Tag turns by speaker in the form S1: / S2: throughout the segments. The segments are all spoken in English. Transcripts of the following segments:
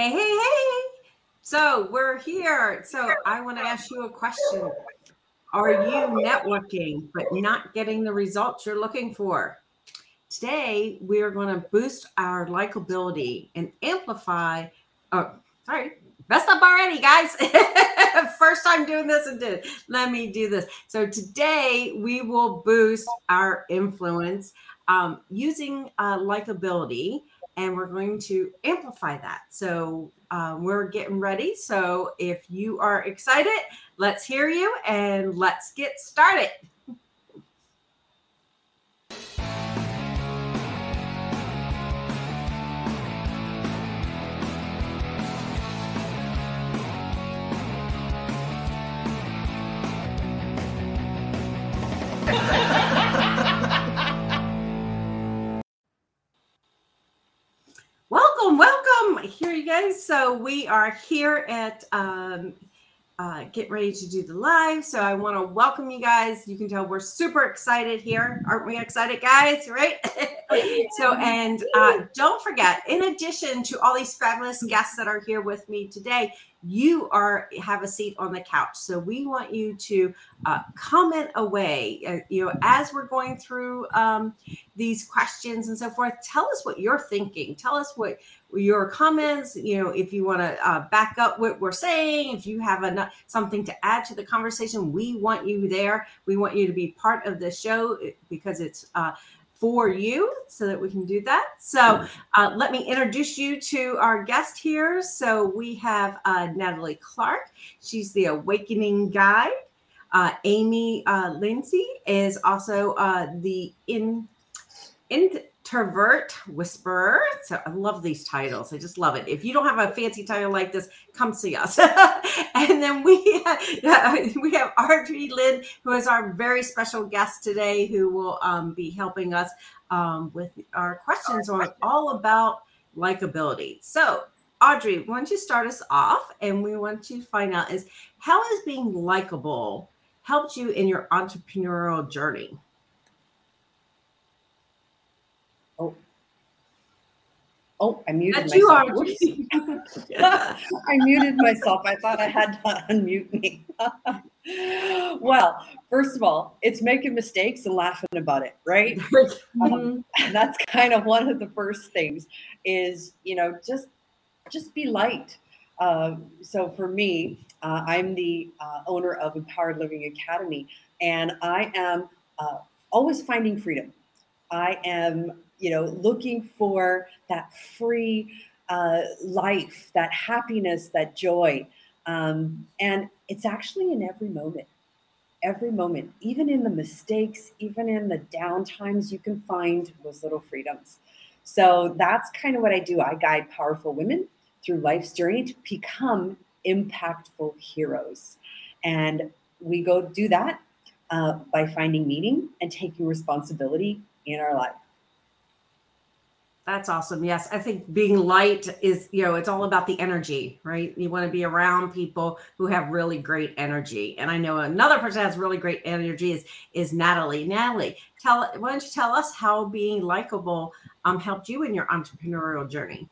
S1: Hey, hey, hey. So we're here. So I want to ask you a question. Are you networking but not getting the results you're looking for? Today, we are going to boost our likability and amplify. Oh, sorry, messed up already, guys. First time doing this and did. Let me do this. So today, we will boost our influence um, using uh, likability and we're going to amplify that. So um, we're getting ready. So if you are excited, let's hear you and let's get started. Welcome. Here you guys. So we are here at um, uh, get ready to do the live. So I want to welcome you guys. You can tell we're super excited here. Aren't we excited, guys? Right? so, and uh, don't forget, in addition to all these fabulous guests that are here with me today, you are have a seat on the couch. So we want you to uh, comment away. Uh, you know, as we're going through um, these questions and so forth, tell us what you're thinking. Tell us what your comments. You know, if you want to uh, back up what we're saying, if you have something to add to the conversation, we want you there. We want you to be part of the show because it's uh, for you so that we can do that. So uh, let me introduce you to our guest here. So we have uh, Natalie Clark. She's the Awakening Guide. Uh, Amy uh, Lindsay is also uh, the in, in introvert whisperer. So I love these titles. I just love it. If you don't have a fancy title like this, come see us. and then we have, we have Audrey Lynn, who is our very special guest today, who will um, be helping us um, with our questions on all about likability. So Audrey, why don't you start us off? And we want to find out is how has being likable helped you in your entrepreneurial journey?
S2: Oh. Oh, I muted
S1: That's you
S2: myself. I muted myself. I thought I had to unmute me. well, first of all, it's making mistakes and laughing about it, right?
S1: Mm-hmm.
S2: Um, that's kind of one of the first things is, you know, just just be light. Uh, so for me, uh, I'm the uh, owner of Empowered Living Academy, and I am uh, always finding freedom. I am you know, looking for that free uh, life, that happiness, that joy. Um, and it's actually in every moment, every moment, even in the mistakes, even in the down times, you can find those little freedoms. So that's kind of what I do. I guide powerful women through life's journey to become impactful heroes. And we go do that uh, by finding meaning and taking responsibility in our life.
S1: That's awesome. Yes, I think being light is, you know, it's all about the energy, right? You want to be around people who have really great energy. And I know another person has really great energy is is Natalie. Natalie, tell why don't you tell us how being likable um helped you in your entrepreneurial journey?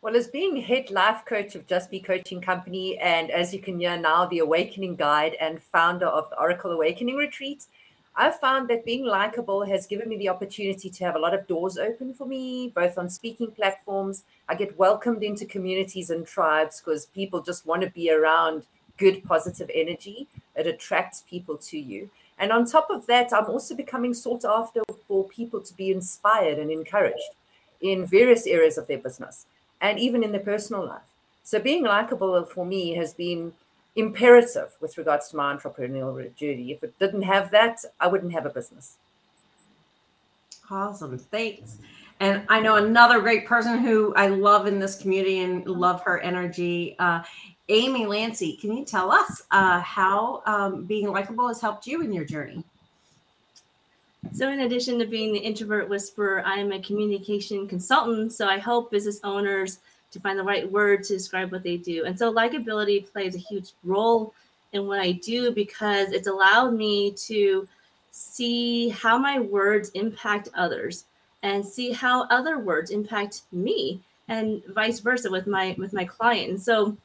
S3: Well, as being head life coach of Just Be Coaching Company, and as you can hear now, the Awakening Guide and founder of the Oracle Awakening Retreats, I've found that being likable has given me the opportunity to have a lot of doors open for me, both on speaking platforms. I get welcomed into communities and tribes because people just want to be around good, positive energy. It attracts people to you. And on top of that, I'm also becoming sought after for people to be inspired and encouraged in various areas of their business and even in their personal life. So being likable for me has been imperative with regards to my entrepreneurial journey. If it didn't have that, I wouldn't have a business.
S1: Awesome. Thanks. And I know another great person who I love in this community and love her energy. Uh, Amy Lancy, can you tell us uh, how um, being likable has helped you in your journey?
S4: So, in addition to being the introvert whisperer, I am a communication consultant. So, I help business owners to find the right word to describe what they do. And so likability plays a huge role in what I do because it's allowed me to see how my words impact others and see how other words impact me and vice versa with my with my client. And so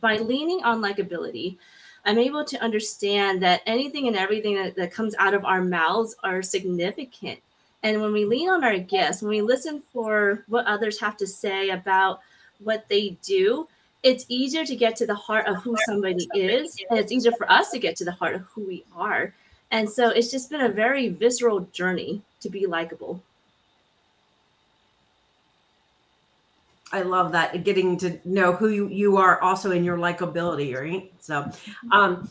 S4: by leaning on likability, I'm able to understand that anything and everything that, that comes out of our mouths are significant. And when we lean on our gifts, when we listen for what others have to say about what they do, it's easier to get to the heart of who somebody is. And it's easier for us to get to the heart of who we are. And so it's just been a very visceral journey to be likable.
S1: I love that getting to know who you, you are also in your likability, right? So, um,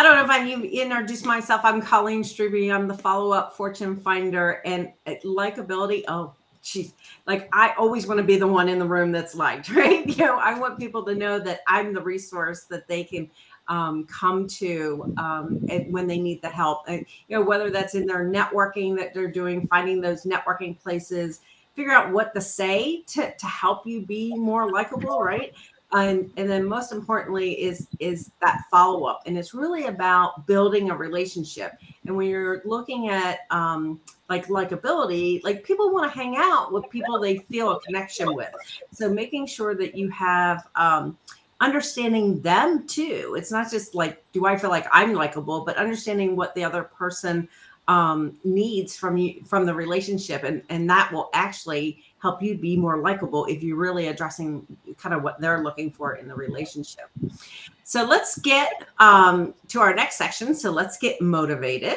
S1: I don't know if I introduced myself. I'm Colleen Strube. I'm the follow up fortune finder and uh, likability. Oh, she's like, I always want to be the one in the room that's liked, right? You know, I want people to know that I'm the resource that they can um, come to um, when they need the help. And, you know, whether that's in their networking that they're doing, finding those networking places, figure out what to say to, to help you be more likable, right? And, and then most importantly is is that follow up and it's really about building a relationship. And when you're looking at um, like likability like people want to hang out with people they feel a connection with. So making sure that you have um, understanding them too. It's not just like do i feel like i'm likable but understanding what the other person um, needs from you from the relationship. And and that will actually help you be more likable if you're really addressing kind of what they're looking for in the relationship. So let's get um, to our next section. So let's get motivated.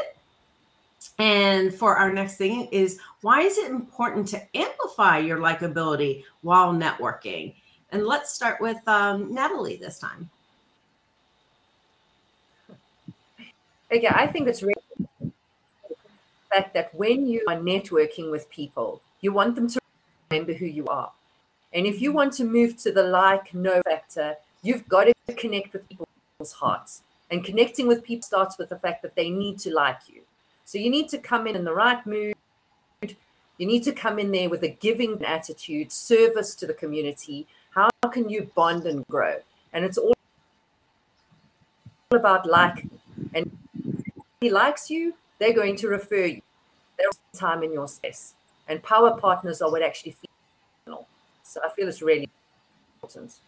S1: And for our next thing is why is it important to amplify your likability while networking? And let's start with um, natalie this time.
S3: Okay i think it's really fact that when you are networking with people, you want them to remember who you are. And if you want to move to the like no factor, you've got to connect with people's hearts. And connecting with people starts with the fact that they need to like you. So you need to come in in the right mood. You need to come in there with a giving attitude, service to the community. How can you bond and grow? And it's all about like. And he likes you, they're going to refer you. They'll time in your space. And power partners are what actually feel. So I feel it's really important.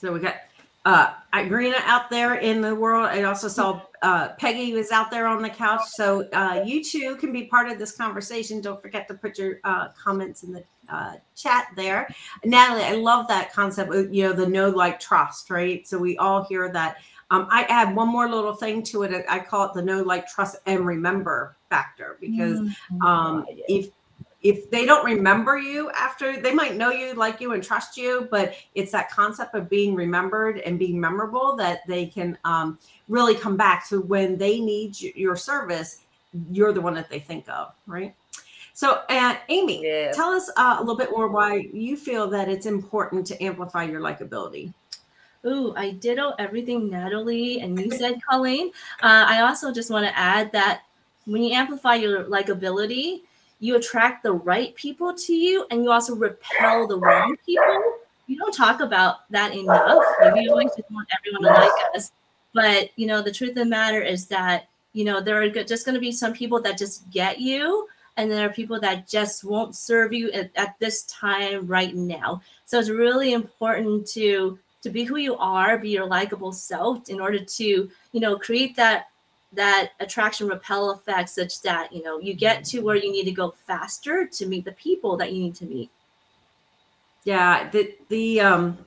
S1: So we got uh Irina out there in the world. I also saw uh Peggy was out there on the couch. So uh you too can be part of this conversation. Don't forget to put your uh comments in the uh chat there. Natalie, I love that concept you know the no like trust, right? So we all hear that um, I add one more little thing to it. I call it the know, like, trust, and remember factor because mm-hmm. um, if if they don't remember you after they might know you like you and trust you but it's that concept of being remembered and being memorable that they can um, really come back to when they need your service you're the one that they think of right so uh, amy yes. tell us uh, a little bit more why you feel that it's important to amplify your likability
S4: Ooh, I ditto everything Natalie and you said, Colleen. Uh, I also just want to add that when you amplify your likability, you attract the right people to you and you also repel the wrong people. You don't talk about that enough. We always just want everyone to like us. But you know, the truth of the matter is that, you know, there are just going to be some people that just get you and there are people that just won't serve you at, at this time right now. So it's really important to to be who you are, be your likable self in order to, you know, create that that attraction repel effect such that, you know, you get to where you need to go faster to meet the people that you need to meet.
S1: Yeah, the the um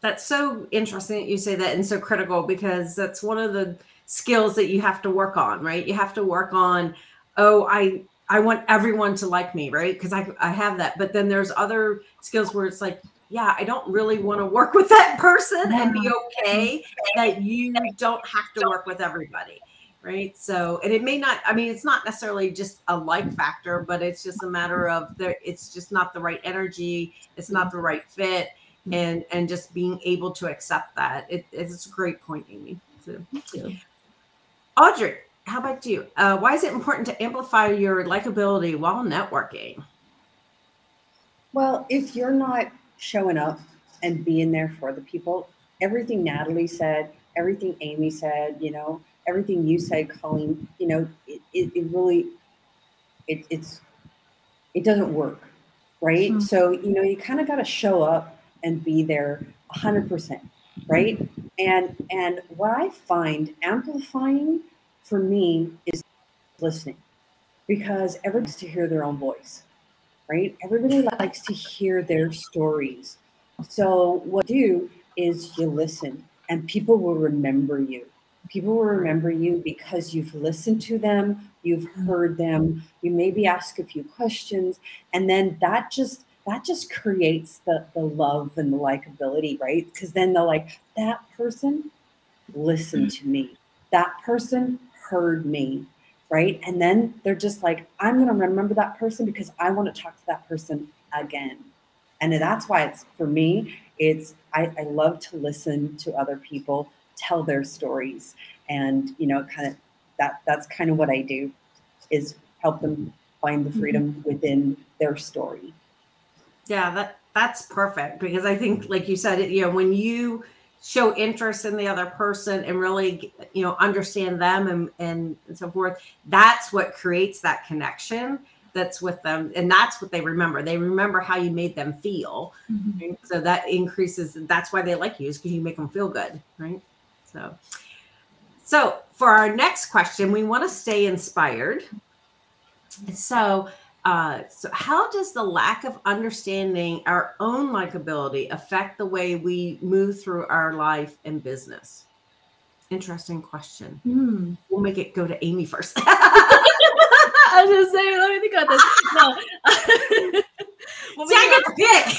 S1: that's so interesting that you say that and so critical because that's one of the skills that you have to work on, right? You have to work on, oh, I I want everyone to like me, right? Because I I have that. But then there's other skills where it's like yeah, I don't really want to work with that person and be okay that you don't have to work with everybody. Right. So, and it may not, I mean, it's not necessarily just a like factor, but it's just a matter of there, it's just not the right energy. It's not the right fit. And, and just being able to accept that. It, it's a great point, Amy. So, Audrey, how about you? Uh, why is it important to amplify your likability while networking?
S2: Well, if you're not showing up and being there for the people. Everything Natalie said, everything Amy said, you know, everything you said, Colleen, you know, it, it, it really, it, it's, it doesn't work. right?
S1: Mm-hmm.
S2: So, you know, you kind of got to show up and be there 100%, right? And and what I find amplifying for me is listening because everybody likes to hear their own voice, right? Everybody likes to hear their stories. So what you do is you listen and people will remember you. People will remember you because you've listened to them, you've heard them, you maybe ask a few questions, and then that just that just creates the the love and the likability, right? Because then they're like, that person listened to me. That person heard me, right? And then they're just like, I'm gonna remember that person because I want to talk to that person again. And that's why it's for me, it's I, I love to listen to other people tell their stories and you know kind of that that's kind of what i do is help them find the freedom mm-hmm. within their story
S1: Yeah, that that's perfect because I think, like you said, you know, when you show interest in the other person and really, you know, understand them and and, and so forth, that's what creates that connection that's with them, and that's what they remember. They remember how you made them feel, mm-hmm. right? so that increases. That's why they like you is because you make them feel good, right? So, so for our next question, we want to stay inspired. So. Uh, so, how does the lack of understanding our own likability affect the way we move through our life and business? Interesting question.
S4: Hmm.
S1: We'll make it go to Amy first.
S4: I was just saying, let me think about this. No. Well,
S1: Second pick.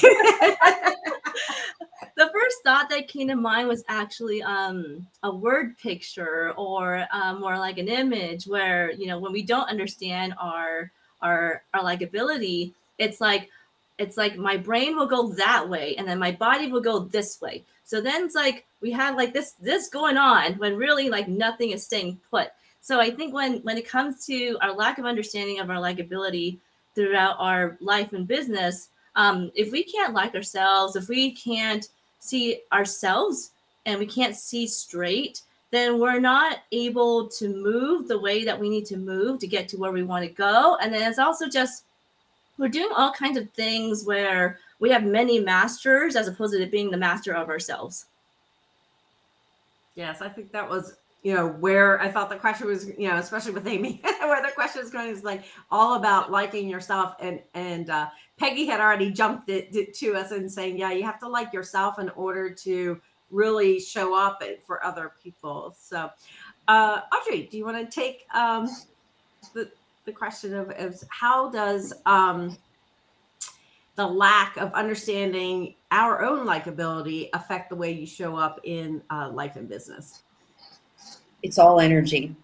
S4: the first thought that came to mind was actually um, a word picture or um, more like an image where you know when we don't understand our our our likability it's like it's like my brain will go that way and then my body will go this way. So then it's like we have like this this going on when really like nothing is staying put. So i think when when it comes to our lack of understanding of our likability throughout our life and business um, if we can't like ourselves if we can't see ourselves and we can't see straight, then we're not able to move the way that we need to move to get to where we want to go. And then it's also just we're doing all kinds of things where we have many masters as opposed to being the master of ourselves.
S1: yes, I think that was, you know, where I thought the question was, you know, especially with Amy, where the question is going is like all about liking yourself. And and uh, Peggy had already jumped it, to us and saying, yeah, you have to like yourself in order to really show up for other people. So, uh, Audrey, do you want to take um, the the question of, of how does um, the lack of understanding our own likability affect the way you show up in uh, life and business?
S2: it's all energy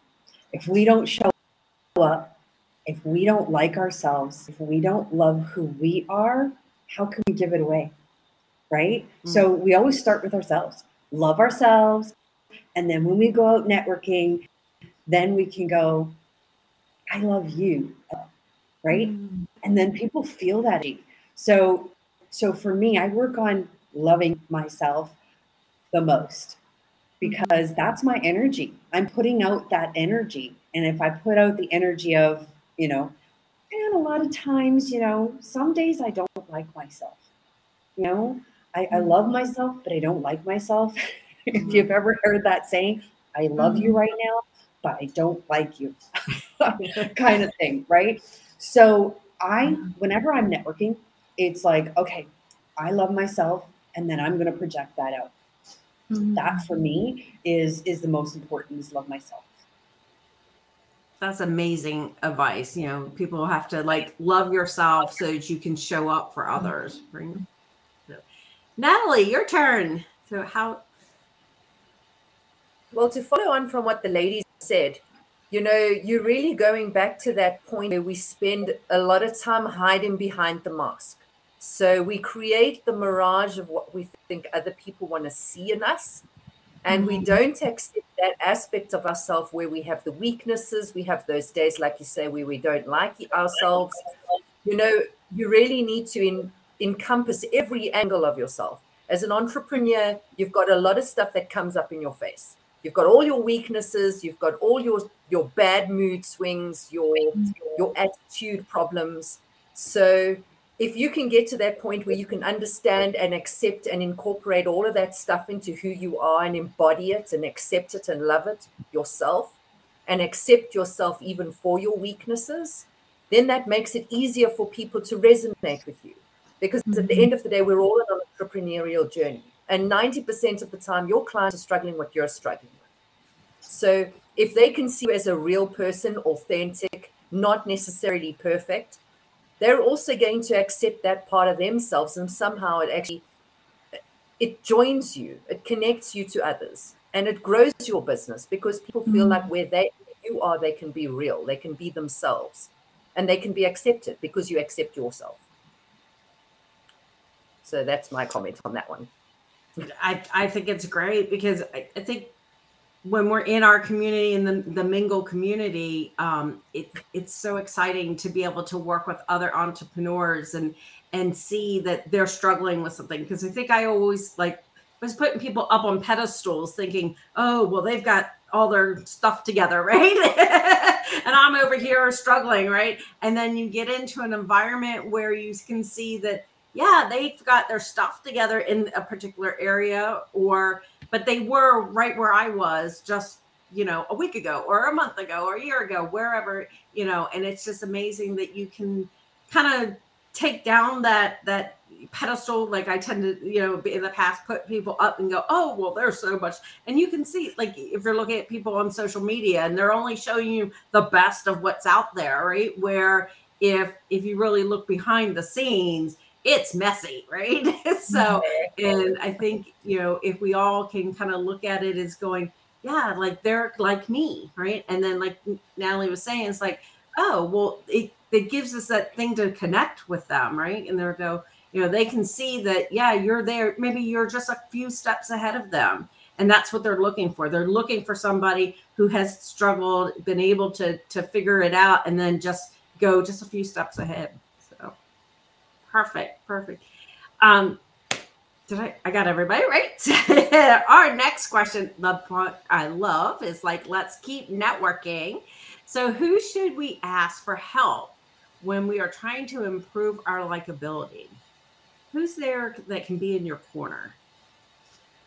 S2: if we don't show up if we don't like ourselves if we don't love who we are how can we give it away right? So mm-hmm. we always start with ourselves love ourselves and then when we go out networking then we can go i love you right? Mm-hmm. And then people feel that. So so for me i work on loving myself the most because mm-hmm. that's my energy. I'm putting out that energy. And if i put out the energy of you know and a lot of times you know some days i don't like myself you know i, I mm-hmm. love myself but i don't like myself. If you've mm-hmm. ever heard that saying i love you mm-hmm. right now but i don't like you kind of thing right? So i whenever i'm networking it's like okay i love myself and then i'm going to project that out. That for me is is the most important is love myself.
S1: That's amazing advice. You know, people have to like love yourself so that you can show up for others. Right? Natalie, your turn. So, how?
S3: Well, to follow on from what the ladies said, you know, you're really going back to that point where we spend a lot of time hiding behind the mask. So we create the mirage of what we think other people want to see in us. And we mm-hmm. don't accept that aspect of ourselves where we have the weaknesses, we have those days, like you say, where we don't like ourselves. You know, you really need to in, encompass every angle of yourself. As an entrepreneur, you've got a lot of stuff that comes up in your face. You've got all your weaknesses, you've got all your your bad mood swings, your your attitude problems. So if you can get to that point where you can understand and accept and incorporate all of that stuff into who you are and embody it and accept it and love it yourself and accept yourself even for your weaknesses, then that makes it easier for people to resonate with you. Because mm-hmm. at the end of the day, we're all on an entrepreneurial journey. And 90% of the time, your clients are struggling what you're struggling with. So if they can see you as a real person, authentic, not necessarily perfect, they're also going to accept that part of themselves and somehow it actually it joins you it connects you to others and it grows your business because people feel mm-hmm. like where they you are they can be real they can be themselves and they can be accepted because you accept yourself so that's my comment on that one.
S1: I i think it's great because i, I think when we're in our community in the, the mingle community um, it, it's so exciting to be able to work with other entrepreneurs and and see that they're struggling with something. Because i think i always like was putting people up on pedestals thinking oh well they've got all their stuff together right? And i'm over here struggling right? And then you get into an environment where you can see that yeah they've got their stuff together in a particular area or but they were right where I was just you know a week ago or a month ago or a year ago wherever you know and it's just amazing that you can kind of take down that that pedestal like i tend to you know in the past put people up and go oh well there's so much and you can see like if you're looking at people on social media and they're only showing you the best of what's out there right? Where if if you really look behind the scenes it's messy, right? so, and I think, you know, if we all can kind of look at it as going, yeah, like they're like me, right? And then, like Natalie was saying, it's like, oh, well, it, it gives us that thing to connect with them, right? And they're go, you know, they can see that, yeah, you're there. Maybe you're just a few steps ahead of them. And that's what they're looking for. They're looking for somebody who has struggled, been able to to figure it out, and then just go just a few steps ahead. Perfect. Perfect. Um, did I? I got everybody right. Our next question, the point I love is like, let's keep networking. So, who should we ask for help when we are trying to improve our likability? Who's there that can be in your corner?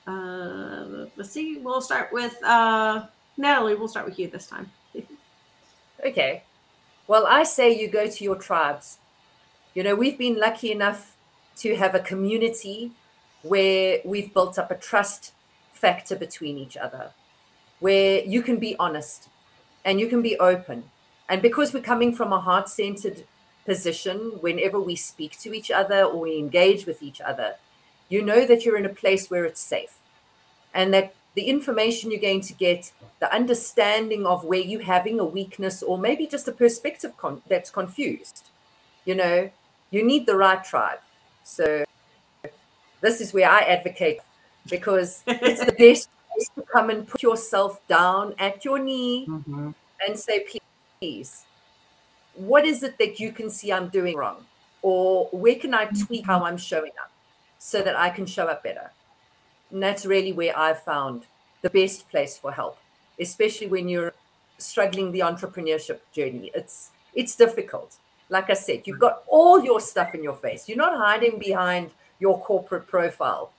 S1: Uh, let's see. We'll start with uh, Natalie. We'll start with you this time.
S3: okay. Well, I say you go to your tribes you know, we've been lucky enough to have a community where we've built up a trust factor between each other, where you can be honest and you can be open. And because we're coming from a heart centered position, whenever we speak to each other or we engage with each other, you know that you're in a place where it's safe and that the information you're going to get, the understanding of where you're having a weakness or maybe just a perspective con- that's confused, you know, you need the right tribe. So this is where I advocate because it's the best place to come and put yourself down at your knee mm-hmm. and say, please, what is it that you can see I'm doing wrong? Or where can I tweak how I'm showing up so that I can show up better? And that's really where I've found the best place for help, especially when you're struggling the entrepreneurship journey. It's it's difficult like I said, you've got all your stuff in your face. You're not hiding behind your corporate profile.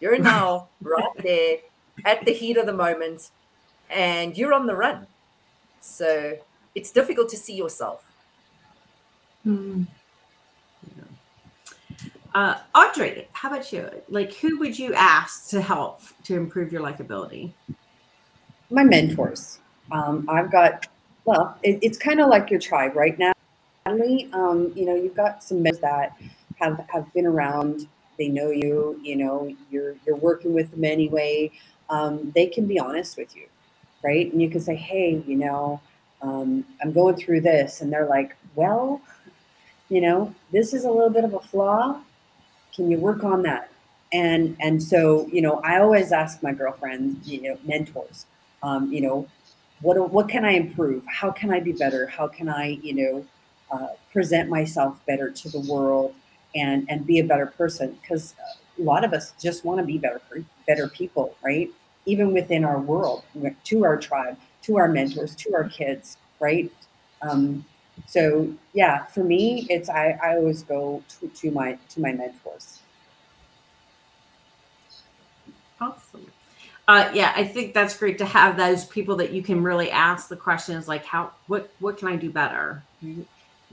S3: You're now right there at the heat of the moment and you're on the run. So it's difficult to see yourself.
S1: Hmm. Uh, Audrey, how about you? Like, who would you ask to help to improve your likability?
S2: My mentors. Um, I've got, well, it, it's kind of like your tribe right now um, you know, you've got some men that have have been around. They know you. You know, you're you're working with them anyway. Um, they can be honest with you, right? And you can say, "Hey, you know, um, I'm going through this," and they're like, "Well, you know, this is a little bit of a flaw. Can you work on that?" And and so, you know, I always ask my girlfriends, you know, mentors, um, you know, what what can I improve? How can I be better? How can I, you know, uh, present myself better to the world and and be a better person because a lot of us just want to be better better people right even within our world to our tribe to our mentors to our kids right um, so yeah, for me, it's I, I always go to, to my to my mentors.
S1: Awesome. Uh, yeah, I think that's great to have those people that you can really ask the questions like how what what can I do better?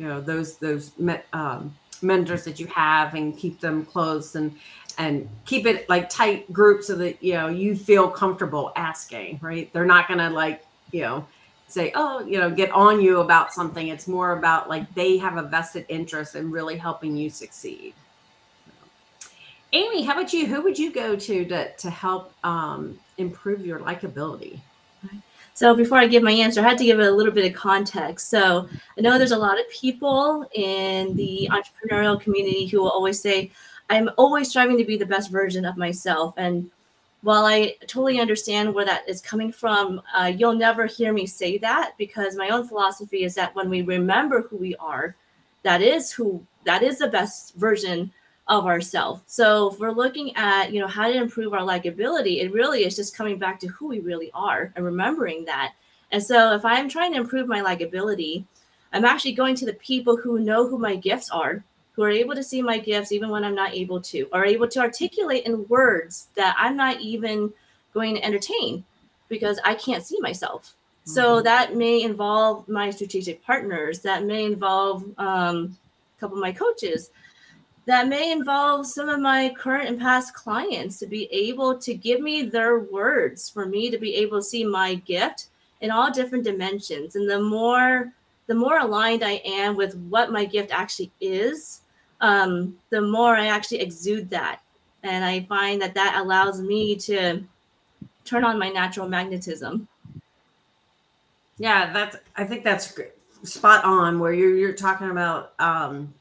S1: You know those those um, mentors that you have and keep them close and and keep it like tight groups so that you know you feel comfortable asking. Right? They're not gonna like you know say oh you know get on you about something. It's more about like they have a vested interest in really helping you succeed. Amy, how about you? Who would you go to to, to help um, improve your likability?
S4: So before I give my answer, I had to give it a little bit of context. So I know there's a lot of people in the entrepreneurial community who will always say, I'm always striving to be the best version of myself. And while I totally understand where that is coming from, uh, you'll never hear me say that because my own philosophy is that when we remember who we are, that is who that is the best version of ourselves. So if we're looking at, you know, how to improve our likability, it really is just coming back to who we really are and remembering that. And so if I'm trying to improve my likability, I'm actually going to the people who know who my gifts are, who are able to see my gifts even when I'm not able to, or able to articulate in words that I'm not even going to entertain because I can't see myself. Mm-hmm. So that may involve my strategic partners, that may involve um, a couple of my coaches that may involve some of my current and past clients to be able to give me their words for me to be able to see my gift in all different dimensions. And the more the more aligned i am with what my gift actually is um, the more i actually exude that. And i find that that allows me to turn on my natural magnetism.
S1: Yeah that's i think that's spot on where you're you're talking about um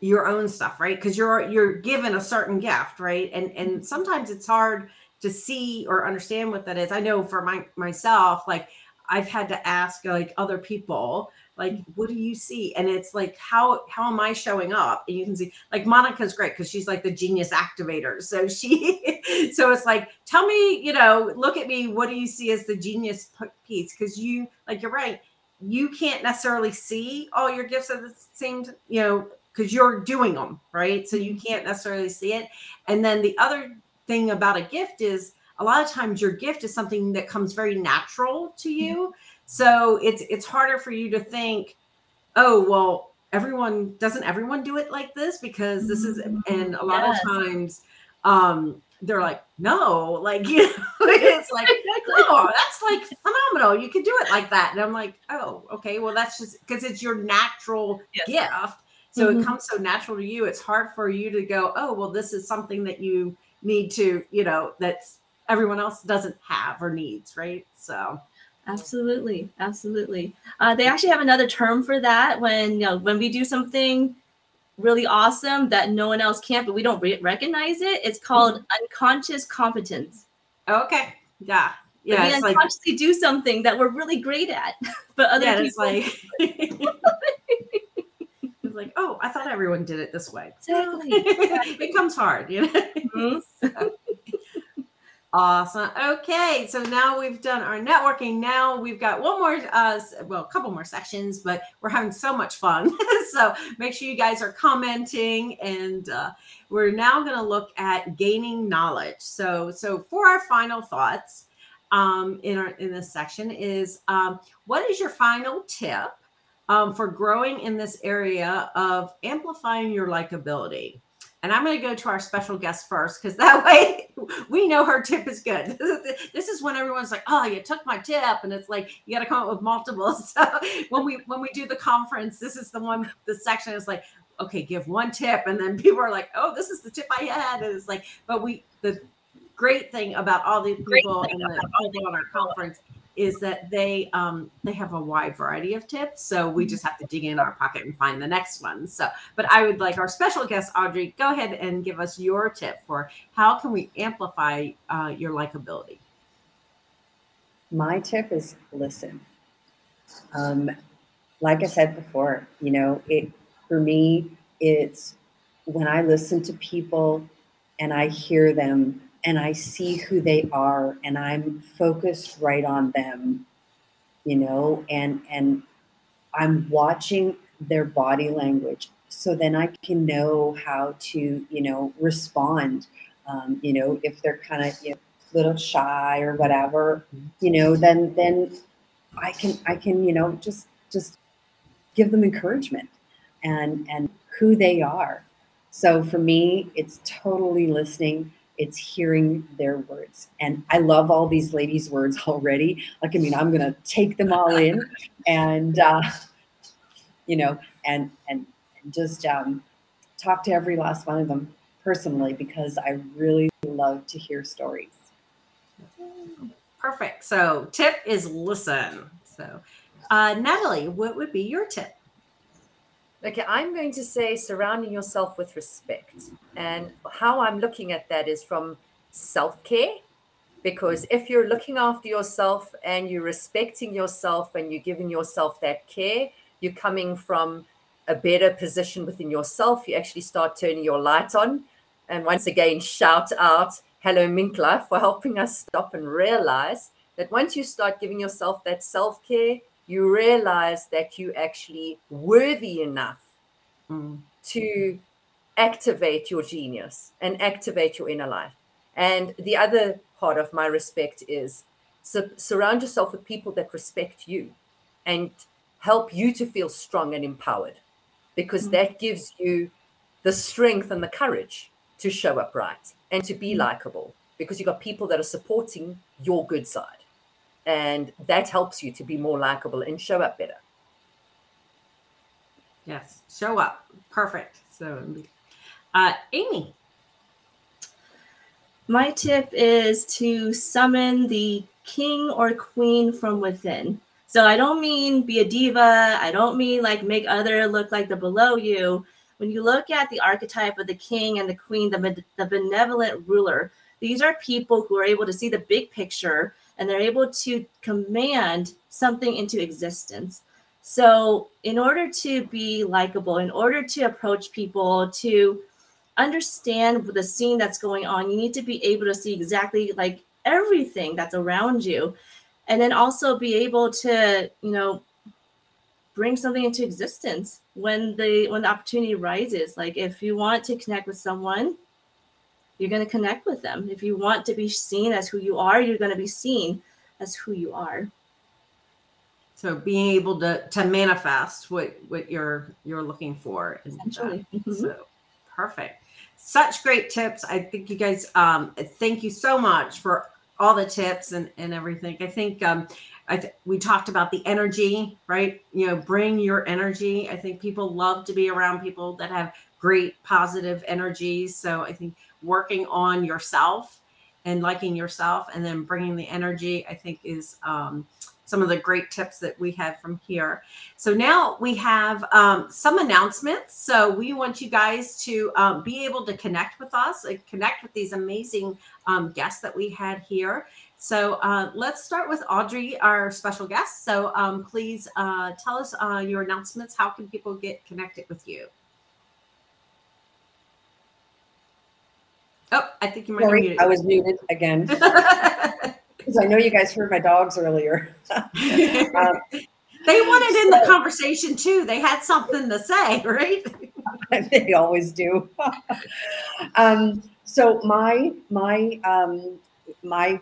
S1: your own stuff right? Because you're you're given a certain gift right? And and mm-hmm. sometimes it's hard to see or understand what that is. I know for my myself like i've had to ask like other people like what do you see? And it's like how how am i showing up? And you can see like monica's great because she's like the genius activator. So she so it's like tell me you know look at me. What do you see as the genius piece? Because you like you're right. You can't necessarily see all your gifts at the same you know because you're doing them, right? So you mm-hmm. can't necessarily see it. And then the other thing about a gift is a lot of times your gift is something that comes very natural to mm-hmm. you. So it's it's harder for you to think, oh, well, everyone doesn't everyone do it like this because this is mm-hmm. and a lot yes. of times um they're like, no, like you know, it's like, oh, that's like phenomenal. You can do it like that. And I'm like, oh, okay, well, that's just because it's your natural yes. gift. So mm-hmm. it comes so natural to you. It's hard for you to go, oh, well, this is something that you need to, you know, that everyone else doesn't have or needs, right? So
S4: absolutely, absolutely. Uh, they actually have another term for that when you know when we do something really awesome that no one else can, but we don't re- recognize it. It's called mm-hmm. unconscious competence.
S1: Okay. Yeah. Yeah.
S4: we unconsciously like, do something that we're really great at, but other yeah, people.
S1: like like, oh, I thought everyone did it this way.
S4: Exactly.
S1: it comes hard, you know. Mm-hmm. awesome. Okay, so now we've done our networking. Now we've got one more, uh, well, a couple more sections, but we're having so much fun. so make sure you guys are commenting, and uh, we're now going to look at gaining knowledge. So, so for our final thoughts. Um, in our in this section is um, what is your final tip um, for growing in this area of amplifying your likability. And I'm going to go to our special guest first because that way we know her tip is good. this is when everyone's like, "Oh, you took my tip," and it's like you got to come up with multiples. So when we when we do the conference, this is the one. The section is like, okay, give one tip, and then people are like, "Oh, this is the tip I had," and it's like, but we the great thing about all the people and the people on our conference is that they um, they have a wide variety of tips. So we just have to dig in our pocket and find the next one. So, but I would like our special guest Audrey, go ahead and give us your tip for how can we amplify uh, your likability.
S2: My tip is listen. Um, like I said before, you know, it for me, it's when I listen to people and I hear them and I see who they are and I'm focused right on them, you know, and and I'm watching their body language so then I can know how to, you know, respond. Um, you know, if they're kind of you know, little shy or whatever, you know, then then I can I can you know just just give them encouragement and and who they are. So for me, it's totally listening. It's hearing their words, and I love all these ladies' words already. Like I mean, I'm gonna take them all in, and uh, you know, and and just um, talk to every last one of them personally because I really love to hear stories.
S1: Perfect. So, tip is listen. So, uh, Natalie, what would be your tip?
S3: Okay, I'm going to say surrounding yourself with respect. And how I'm looking at that is from self care. Because if you're looking after yourself and you're respecting yourself and you're giving yourself that care, you're coming from a better position within yourself. You actually start turning your light on. And once again, shout out, hello, Minkla, for helping us stop and realize that once you start giving yourself that self care, you realize that you actually worthy enough mm. to activate your genius and activate your inner life. And the other part of my respect is su- surround yourself with people that respect you and help you to feel strong and empowered because mm. that gives you the strength and the courage to show up right and to be mm. likable because you've got people that are supporting your good side. And that helps you to be more likable and show up better.
S1: Yes, show up. Perfect. So, uh, Amy.
S4: My tip is to summon the king or queen from within. So I don't mean be a diva. I don't mean like make other look like the below you. When you look at the archetype of the king and the queen, the, the benevolent ruler, these are people who are able to see the big picture and they're able to command something into existence. So, in order to be likable, in order to approach people, to understand the scene that's going on, you need to be able to see exactly like everything that's around you and then also be able to you know bring something into existence when the when the opportunity rises like if you want to connect with someone you're going to connect with them if you want to be seen as who you are you're going to be seen as who you are
S1: so being able to to manifest what what you're you're looking for
S4: essentially mm-hmm.
S1: so perfect such great tips i think you guys um thank you so much for all the tips and, and everything. I think um, I th- we talked about the energy, right? You know, bring your energy. I think people love to be around people that have great positive energies. So I think working on yourself and liking yourself and then bringing the energy, I think is um, some of the great tips that we have from here. So now we have um, some announcements. So we want you guys to um, be able to connect with us, and connect with these amazing um, guests that we had here. So uh, let's start with Audrey, our special guest. So um, please uh, tell us uh, your announcements. How can people get connected with you? Oh, I think you might
S2: Sorry, I was muted again. because I know you guys heard my dogs earlier. um,
S1: they wanted in the conversation too. They had something to say, right?
S2: they always do. um, so my my um, my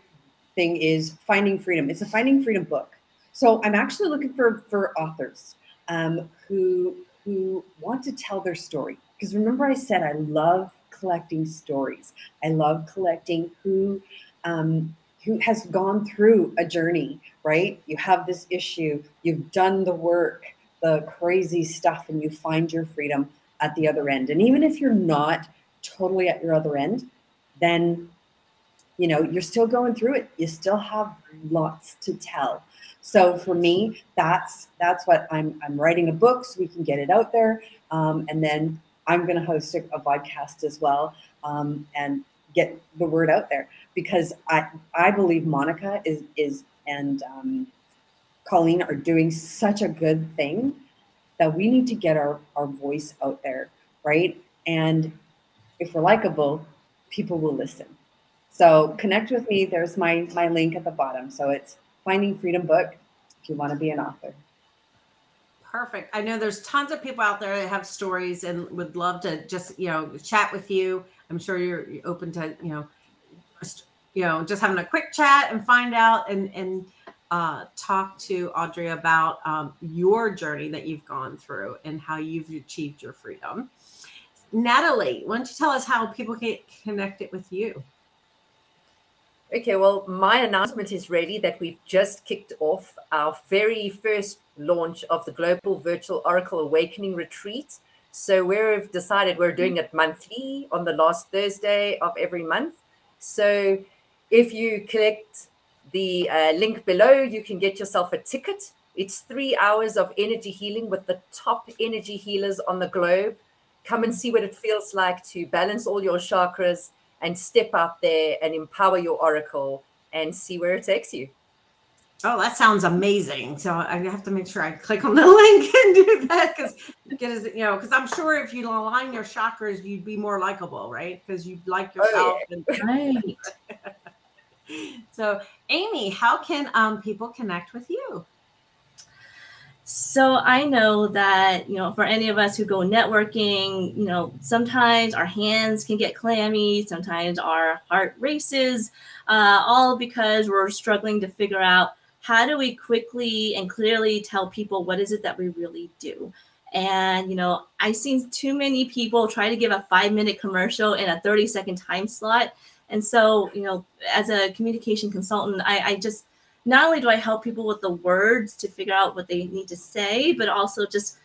S2: thing is finding freedom. It's a finding freedom book. So I'm actually looking for for authors um, who who want to tell their story. Because remember, I said I love collecting stories. I love collecting who um, who has gone through a journey, right? You have this issue, you've done the work, the crazy stuff, and you find your freedom at the other end. And even if you're not totally at your other end, then you know you're still going through it. You still have lots to tell. So for me, that's that's what I'm I'm writing a book so we can get it out there, um, and then I'm going to host a, a podcast as well um, and get the word out there because I I believe Monica is is and um, Colleen are doing such a good thing that we need to get our our voice out there, right? And if we're likable, people will listen. So connect with me. There's my my link at the bottom. So it's Finding Freedom book if you want to be an author.
S1: Perfect. I know there's tons of people out there that have stories and would love to just, you know, chat with you. I'm sure you're open to, you know, you know, just having a quick chat and find out and and uh, talk to Audrey about um, your journey that you've gone through and how you've achieved your freedom. Natalie, why don't you tell us how people can connect it with you?
S3: Okay, well, my announcement is ready that we've just kicked off our very first launch of the Global Virtual Oracle Awakening Retreat. So we've decided we're doing it monthly on the last Thursday of every month. So if you collect the uh, link below, you can get yourself a ticket. It's three hours of energy healing with the top energy healers on the globe. Come and see what it feels like to balance all your chakras and step out there and empower your oracle and see where it takes you.
S1: Oh, that sounds amazing. So I have to make sure I click on the link and do that because because you know because I'm sure if you align your chakras, you'd be more likable, right? Because you like yourself.
S3: Oh, yeah.
S1: and,
S4: Right.
S1: so, Amy, how can um, people connect with you?
S4: So I know that, you know, for any of us who go networking, you know, sometimes our hands can get clammy, sometimes our heart races, uh, all because we're struggling to figure out how do we quickly and clearly tell people what is it that we really do. And, you know, I've seen too many people try to give a five minute commercial in a 30 second time slot. And so, you know, as a communication consultant, I, I just, not only do I help people with the words to figure out what they need to say, but also just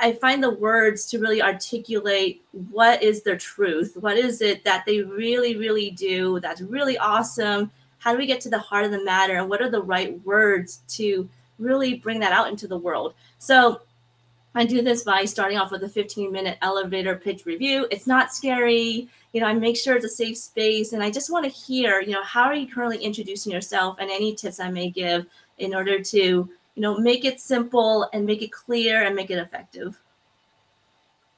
S4: I find the words to really articulate what is their truth. What is it that they really, really do that's really awesome? How do we get to the heart of the matter? And what are the right words to really bring that out into the world? So I do this by starting off with a 15 minute elevator pitch review. It's not scary. You know, I make sure it's a safe space. And I just want to hear, you know, how are you currently introducing yourself and any tips I may give in order to, you know, make it simple and make it clear and make it effective.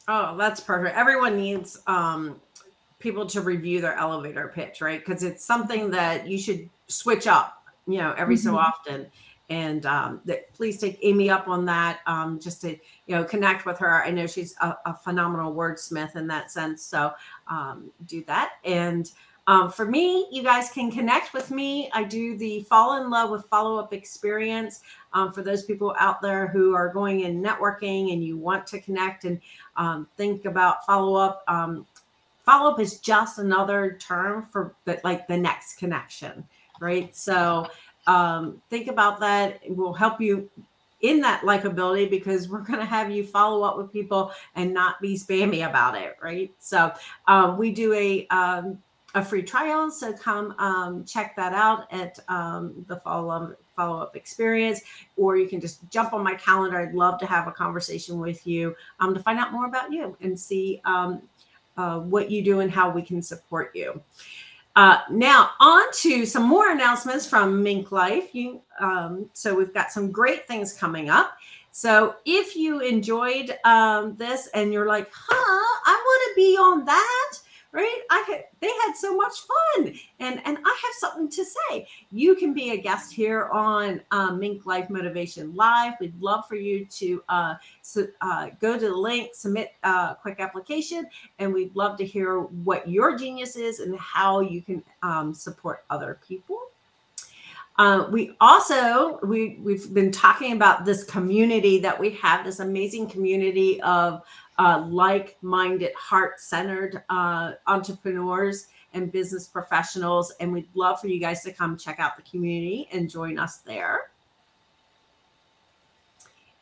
S1: Oh, that's perfect. Everyone needs um, people to review their elevator pitch, right? Because it's something that you should switch up, you know, every so
S4: Mhm.
S1: often. And um, that, please take Amy up on that, um, just to you know connect with her. I know she's a, a phenomenal wordsmith in that sense, so um, do that. And um, for me, you guys can connect with me. I do the Fall in Love with Follow Up experience um, for those people out there who are going in networking and you want to connect and um, think about follow up. Follow up is just another term for the, like the next connection, right? So um, think about that. It will help you in that likability because we're going to have you follow up with people and not be spammy about it, right? So um, we do a um, a free trial, so come um, check that out at um, the follow up follow up experience, or you can just jump on my calendar. I'd love to have a conversation with you um, to find out more about you and see um, uh, what you do and how we can support you. Uh, now, on to some more announcements from Mink Life. You, um, so we've got some great things coming up. So if you enjoyed um, this and you're like, huh, I want to be on that, right? I had, they had so much fun, and and I have something to say. You can be a guest here on um, Mink Life Motivation Live. We'd love for you to uh, uh, go to the link, submit a quick application, and we'd love to hear what your genius is and how you can um, support other people. Uh, we also we we've been talking about this community that we have, this amazing community of uh, like-minded, heart-centered uh, entrepreneurs and business professionals, and we'd love for you guys to come check out the community and join us there.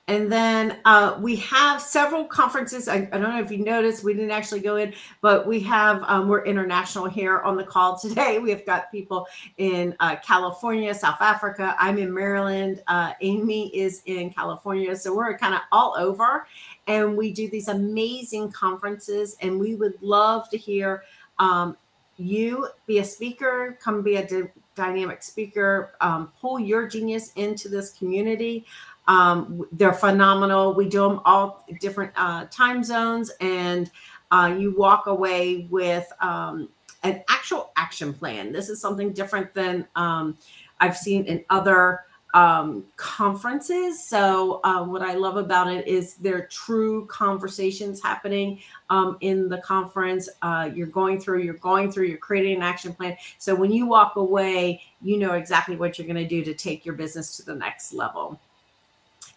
S1: And then uh, we have several conferences. I, I, don't know if you noticed, we didn't actually go in, but we have, um, we're international here on the call today. We have got people in uh, California, South Africa. I'm in Maryland. Uh, Amy is in California. So we're kind of all over. And we do these amazing conferences. And we would love to hear um, you be a speaker, come be a dynamic speaker, um, pull your genius into this community. Um, they're phenomenal. We do them all different uh, time zones, and uh, you walk away with um, an actual action plan. This is something different than um, I've seen in other um, conferences. So, uh, what I love about it is there are true conversations happening um, in the conference. Uh, you're going through, you're going through, you're creating an action plan. So, when you walk away, you know exactly what you're going to do to take your business to the next level.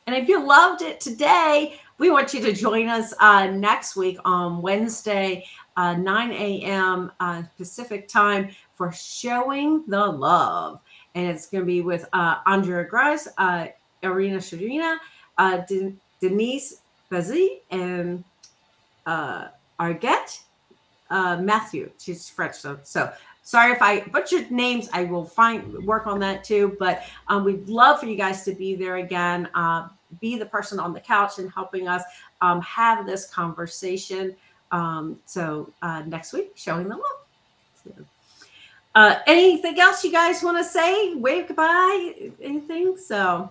S1: And if you loved it today, we want you to join us uh, next week on Wednesday, uh, 9 a.m. Uh, Pacific time for Showing the Love. And it's going to be with uh, Andrea Grice, uh, Irina Sharina, uh, De- Denise Bazzi, and Arget Matthew. She's French, so, so sorry if I butchered names. I will find work on that too. But um, we'd love for you guys to be there again. Uh, be the person on the couch and helping us um, have this conversation. Um, so uh, next week, showing the love. So, uh, anything else you guys want to say? Wave goodbye? Anything? So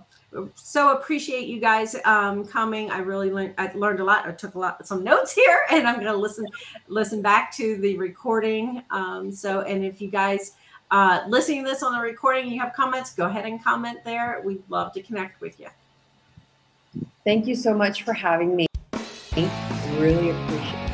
S1: so appreciate you guys um, coming. I really learned I learned a lot. I took a lot some notes here, and I'm going to listen listen back to the recording. Um, so, and if you guys uh, listening to this on the recording, you have comments, go ahead and comment there. We'd love to connect with you.
S2: Thank you so much for having me. Really appreciate it.